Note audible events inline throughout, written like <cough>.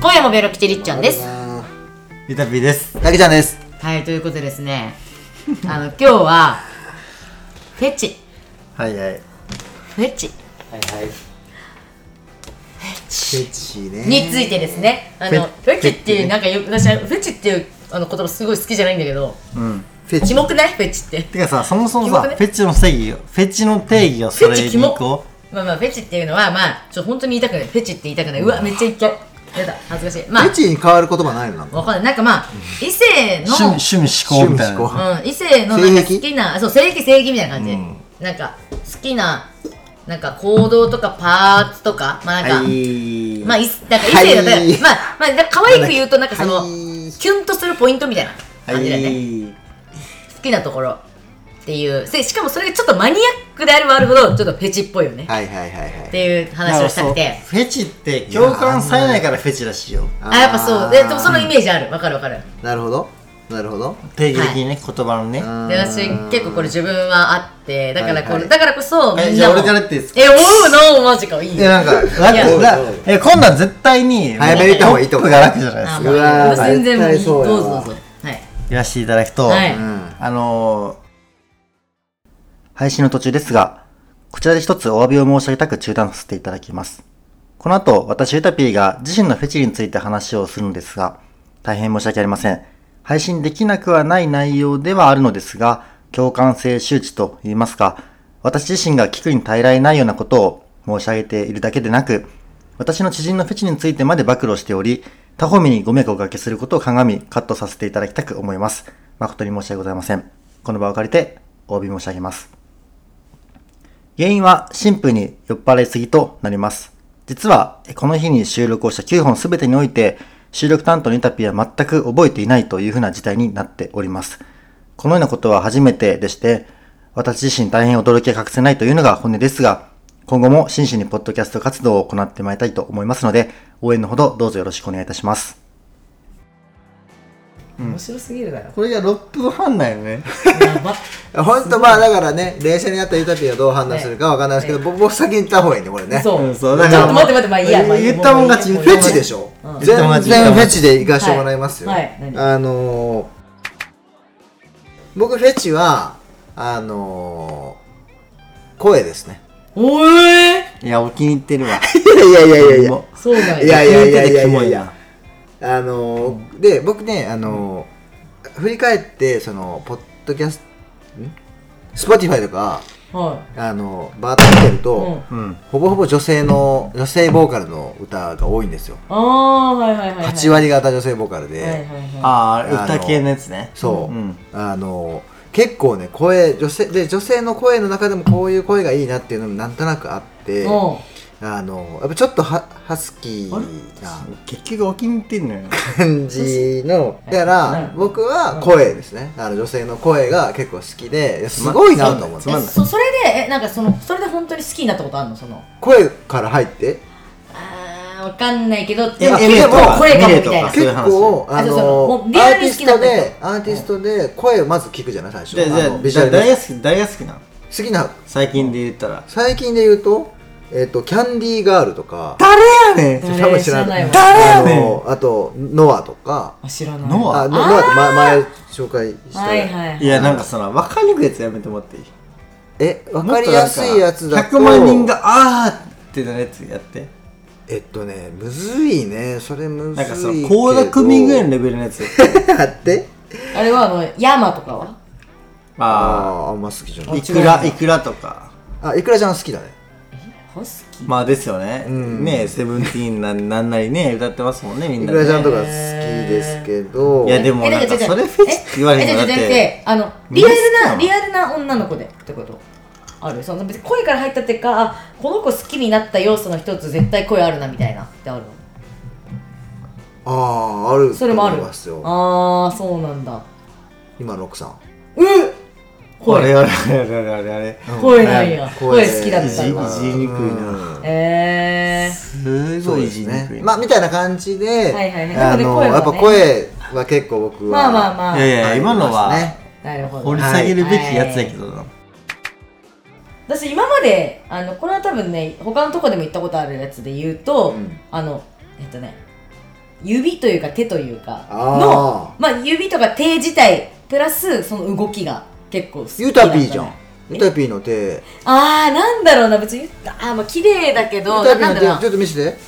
今夜もベロ吉りっちゃんですゆたぴーです。たけちゃんです。はいということでですね <laughs> あの今日はフェチはいはい。フェチはいはい。フェチね。についてですねあのフフェェチっていうなんかよ私はフェチっていうあの言葉すごい好きじゃないんだけどうん。フェチ。キモくない？フェチっててかさ、そもそもさ、キモくねフェチの定義を、フェチの定義をそれにフェチキモ行こまあまあフェチっていうのはまあちょっと本当に言いたくない？フェチって言いたくないうわめっちゃ言っちゃうやだ恥ずかしい。まあ。フェチに変わる言葉ないの？なんか。わかんない。なんかまあ異性う。の趣味、趣味思考みたい趣味な。思うん、異性のなんか好きなそう性癖性癖みたいな感じ。で、うん。なんか好きななんか行動とかパーツとかまあなんか、はい。まあいなんか異性だったら、はい。まあまあなんか可愛く言うとなんかその、はい。キュンとするポイントみたいなは感じだよね、い。好きなところっていう。でしかもそれがちょっとマニアックであればあるほどちょっとフェチっぽいよね、はいはいはいはい。っていう話をしたくて。フェチって共感されないからフェチらしいよ。あやっぱそう。ででもそのイメージある。わかるわかる。なるほど。なるほど。定義的にね、言葉のね。で私結構これ自分はあってだからこれ、はいはい。だからこそみえ、んなもじゃあ俺から言っていいですか？え思うの？マジか。いいいや、なんか、え、今度は絶対に、早めに言った方がいいと思う。が楽じゃないですか。全然どうぞどうぞ。はい。言わせていただくと。あのー配信の途中ですが、こちらで一つお詫びを申し上げたく中断させていただきます。この後、私、ゆたぴーが自身のフェチについて話をするのですが、大変申し訳ありません。配信できなくはない内容ではあるのですが、共感性周知と言いますか、私自身が聞くに耐えられないようなことを申し上げているだけでなく、私の知人のフェチについてまで暴露しており、他方面にご迷惑をおかけすることを鑑み、カットさせていただきたく思います。誠に申し訳ございません。この場を借りて、お詫び申し上げます。原因はシンプルに酔っ払いすぎとなります。実は、この日に収録をした9本すべてにおいて、収録担当のインタピーは全く覚えていないというふうな事態になっております。このようなことは初めてでして、私自身大変驚きが隠せないというのが本音ですが、今後も真摯にポッドキャスト活動を行ってまいりたいと思いますので、応援のほどどうぞよろしくお願いいたします。面白すぎるだろ。これが6分半だよね。やば。<laughs> 本当まあだからね、冷静になったユタピーはどう判断するかわかんないですけど、僕僕先に言った方がいいね、これね。そう。うんそうちょっと待って待ってまあいいやまあいい言ったもん勝ちフェチでしょ、うん。全然フェチで行かしてもらいますよ、はい。はい。何？あのー、僕フェチはあのー、声ですね。おえいや、お気に入ってるわ。<laughs> いやいやいやいやいや。もそうなんや。いやいやいやいやいキモいや。いやあのー、で僕ねあのー、振り返ってそのポッドキャストん？ Spotify とかはあのー、バーッと見てると、いうん。ううん。ほぼほぼ女性の女性ボーカルの歌が多いんですよ。ああはいはいはいはい。8割方女性ボーカルで、はいはいはい。ああ、歌系のやつね。そう、うん。あの結構ね声女性で女性の声の中でもこういう声がいいなっていうのもなんとなくあってあのやっぱちょっとハハスキーな。結局お気に入ってんのよ。感じの。だから僕は声ですね。あの女性の声が結構好きですごいなと思って。つまそそれでえなんかそのそれで本当に好きになったことあるの？その。声から入って？あーわかんないけどえでも声かもみたいな。結構あのうリアーティストでアーティストで声をまず聞くじゃない？最初。ビジュアルで誰が好き、なの？好きな。最近で言ったら。最近で言うと？えっとキャンディーガールとか。誰やねん。誰多分知らない。誰やねん。あのあとノアとか。あ知らない。ノア？あノノアって前前紹介した、はいはいはい。いや、なんかその、分かりにくいやつやめてもらっていい？えわかりやすいやつだと。100万人が、あーってなるやつやって。えっとねむずいね。それむずいなんかその、高田組ぐらいのレベルのやつ。<laughs> あって。あれはあのヤマとかは？ああああんま好きじゃなあ、い。いくら、いくらとか。あいくらちゃん好きだねハスキーまあですよね。ん。ねセブンティーンなん <laughs> なんなりね、歌ってますもんね、みんなね。いくらちゃんとか好きですけど。いやでもなんかえそれフェチって言われへんだって。えええあのリアルなリアルな女の子でってこと？ある？その別に声から入ったっていうかあこの子好きになった要素の一つ絶対声あるなみたいなってあるあああるそれもあると思いますよ。ああそうなんだ。今の奥さん。うっあ声れあれあれあれあれあれ。声なんや。声声好きだったいじいじにくいな。うん。えー。すごいいじりにくい。ねまあみたいな感じで、やっぱ声は結構僕はまあまあまあ。いやいや、今のは掘り下げるべきやつやけどな。私今まであのこれは多分ね他のとこでも言ったことあるやつで言うと、うん。あのえっとね指というか手というかあのまあ指とか手自体プラスその動きが結構好きユだったねタピーじゃん。ユタピーの手。あーなんだろうな別にあーまあ綺麗だけどユタピーなんだろう。なの手ちょっと見せて。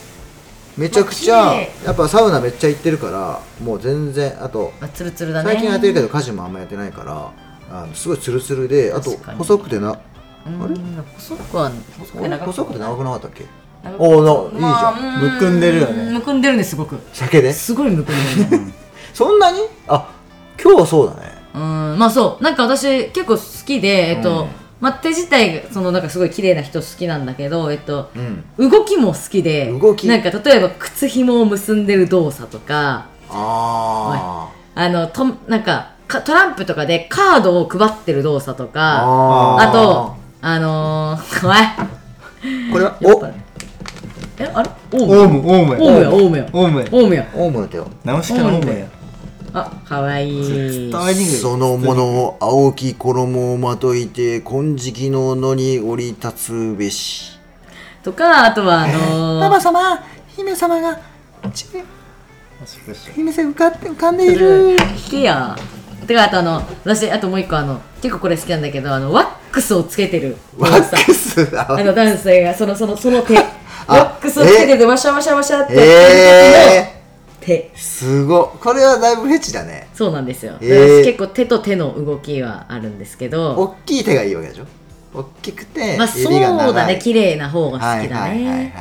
めちゃくちゃまあ綺麗。やっぱサウナめっちゃ行ってるからもう全然あとまあ、ツルツルだね。最近やってるけど家事もあんまやってないからあのすごいツルツルであと確かに。細くてなうーん細くは細くは長く。細くて長くなかったっけ？おーないいじゃん。まあうーむくんでるよね。むくんでるねすごく。酒で？すごいむくんでるね。<laughs> そんなに？あ今日そうだねうーんまあそうなんか私結構好きでえっと、うん。まあ、手自体がそのなんかすごい綺麗な人好きなんだけどえっとうん。動きも好きで動き？なんか例えば靴紐を結んでる動作とかああのとなんかかトランプとかでカードを配ってる動作とあかああとあのー、<laughs> おい。これは？やっぱえあれ？オウム？オウムオウムオウムやオウムや。オウムや。オウムや。おオウムの手をオ直しかオウムやあかわい。いそのものを青き衣をまといて金色の野に降り立つべし。とかあとはあのー、様姫様が姫様浮かって浮かんでいる。聞けやてかあとあの私あともう一個あの結構これ好きなんだけどあのワックスをつけてる。ワックス？あだの男性がそのそのその手。ワックスをつけててワシャワシャワシャってやってるえ時の手。ー、すごい。これはだいぶフェチだね。そうなんですよ、えー。私結構手と手の動きはあるんですけど。大きい手がいいわけでしょ？大きくてまあそうだね。綺麗な方が好きだね、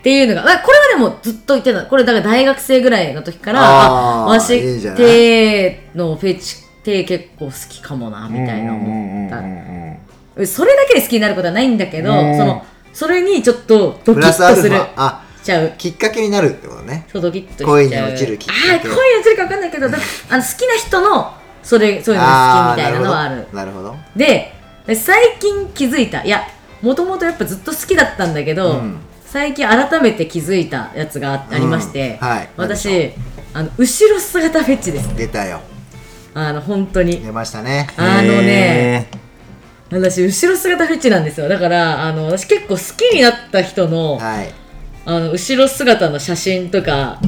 っていうのが、まあ、これはでもずっと言ってたこれだから大学生ぐらいの時からあー私いい手のフェチ手結構好きかもなみたいな思った、それだけで好きになることはないんだけど、うん。そのそれにちょっとドキッとする。あしちゃう。きっかけになるってことね。そうドキッと恋に落ちるきっかけ。ああ恋に落ちるか分かんないけどだあの好きな人のそれそういうのが好きみたいなのはある。なるほど。で最近気づいた。いやもともとやっぱずっと好きだったんだけど、うん。最近改めて気づいたやつがあありまして、うん。はい。私あの後ろ姿フェチです。出たよ。あの本当に。出ましたね。あのねへ私後ろ姿フェチなんですよ。だからあの私結構好きになった人のはいあの後ろ姿の写真とか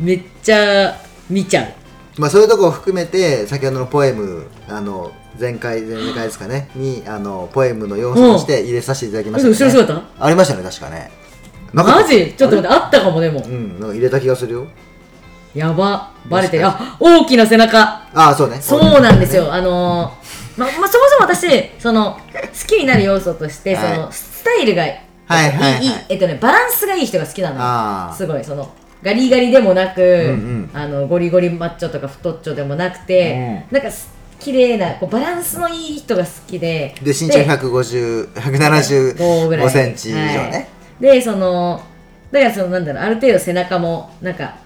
めっちゃ見ちゃう。まあそういうとこを含めて先ほどのポエムあの前回前々回ですかねにあのポエムの要素として入れさせていただきました、ね。後ろ姿？ありましたね確かね。マジ？ちょっと待ってあったかもでも。うんなんか入れた気がするよ。やば。バレて。るあ大きな背中。ああそうね。そうなんですよ、あのーままあ、そもそも私その好きになる要素として、はい。そのスタイルがいい,、はいはいはい。いいえっとね、バランスがいい人が好きなのすごいそのガリガリでもなく、んあのゴリゴリマッチョとか太っちょでもなくて、なんかす綺麗なこうバランスのいい人が好きでで身長150 5ぐらい。175センチ以上ね、はい、でそのだからそのなんだろうある程度背中もなんか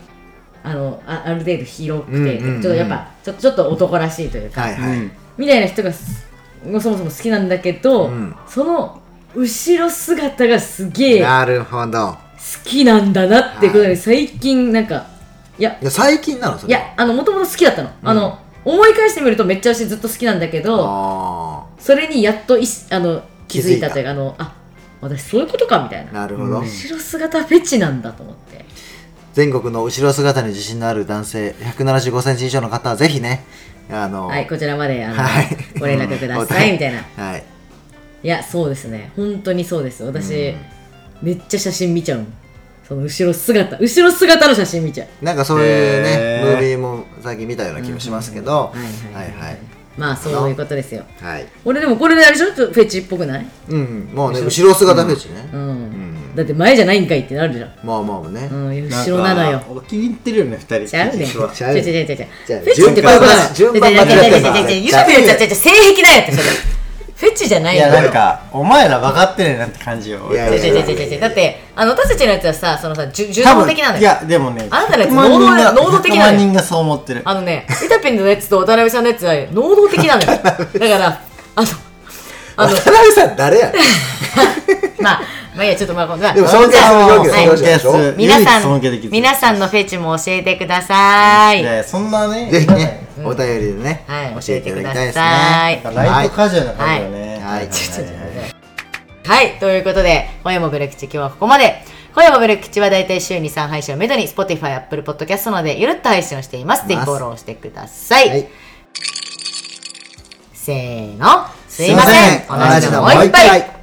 あのあある程度広くて、うんうんうんちょっとやっぱちょちょっと男らしいというか、はいはい、うんみたいな人がすそもそも好きなんだけど、うん。その後ろ姿がすげえ好なるほど。きなんだなってことはい。で最近なんかいやいや最近なの？それ。いやあのもともと好きだったの、あの思い返してみるとめっちゃ私ずっと好きなんだけどあそれにやっといしあの気づいたというかあのあ私そういうことかみたいな。あなるほど、後ろ姿フェチなんだと思って。全国の後ろ姿に自信のある男性175センチ以上の方はぜひねあのはいこちらまであの、はい。ご連絡くだおさ <laughs> い。みたいな。はいいやそうですね。本当にそうです私、めっちゃ写真見ちゃうもん。その後ろ姿。後ろ姿の写真見ちゃう。なんかそういうね、ムービーも最近見たような気もしますけど、はいはいはい、はいまあそういうことですよ。はい。俺でもこれであれでしょ？ちょっとフェチっぽくない？うん、もうね後ろ姿。フェチね、うん、だって前じゃないんかいってなるじゃん。まあまあね、うん後ろなのよ。気に入ってるよね、二人。ちゃうねん。ちゃうちゃうちゃうちゃうちゃう。ちゃうじゃあフェチってこういうことだ。順番ちゃうちゃうちゃうちゃうちゃうちゃう順番間違うびのちゃう。ちゃうちゃう性癖だよってそれ。フェチじゃないいや。なんか、お前ら分かってねえなって感じよ。いやちゃうちゃうちゃうだって、あの、私たちのやつはさ、そのさ、じゅ受動的なのよ。いや、でもね、あなたのやつ100万人が能動的なのよ100万人がそう思ってる。あのね、イタピンのやつと渡辺さんのやつは能動的なのよ。だから、あの、あの、渡辺さん誰や？<laughs> まあ、まあいいや、ちょっとまあ、今度はでも尊敬する上下はいの上司でしょ尊敬皆さ唯一尊敬できん、る皆さんのフェチも教えてください。いや、そんなね、ぜひね、お便りでね、はい教えていただきたいですねいライトカジュアルな感じだね。はいはいということで、今夜もブレクチ今日はここまで。声をもる口は大体週に3配信をめどに Spotify、Apple Podcast などでゆるっと配信をしています。ぜひフォローしてください。はい。せーの。すいません。同じのもう一杯杯。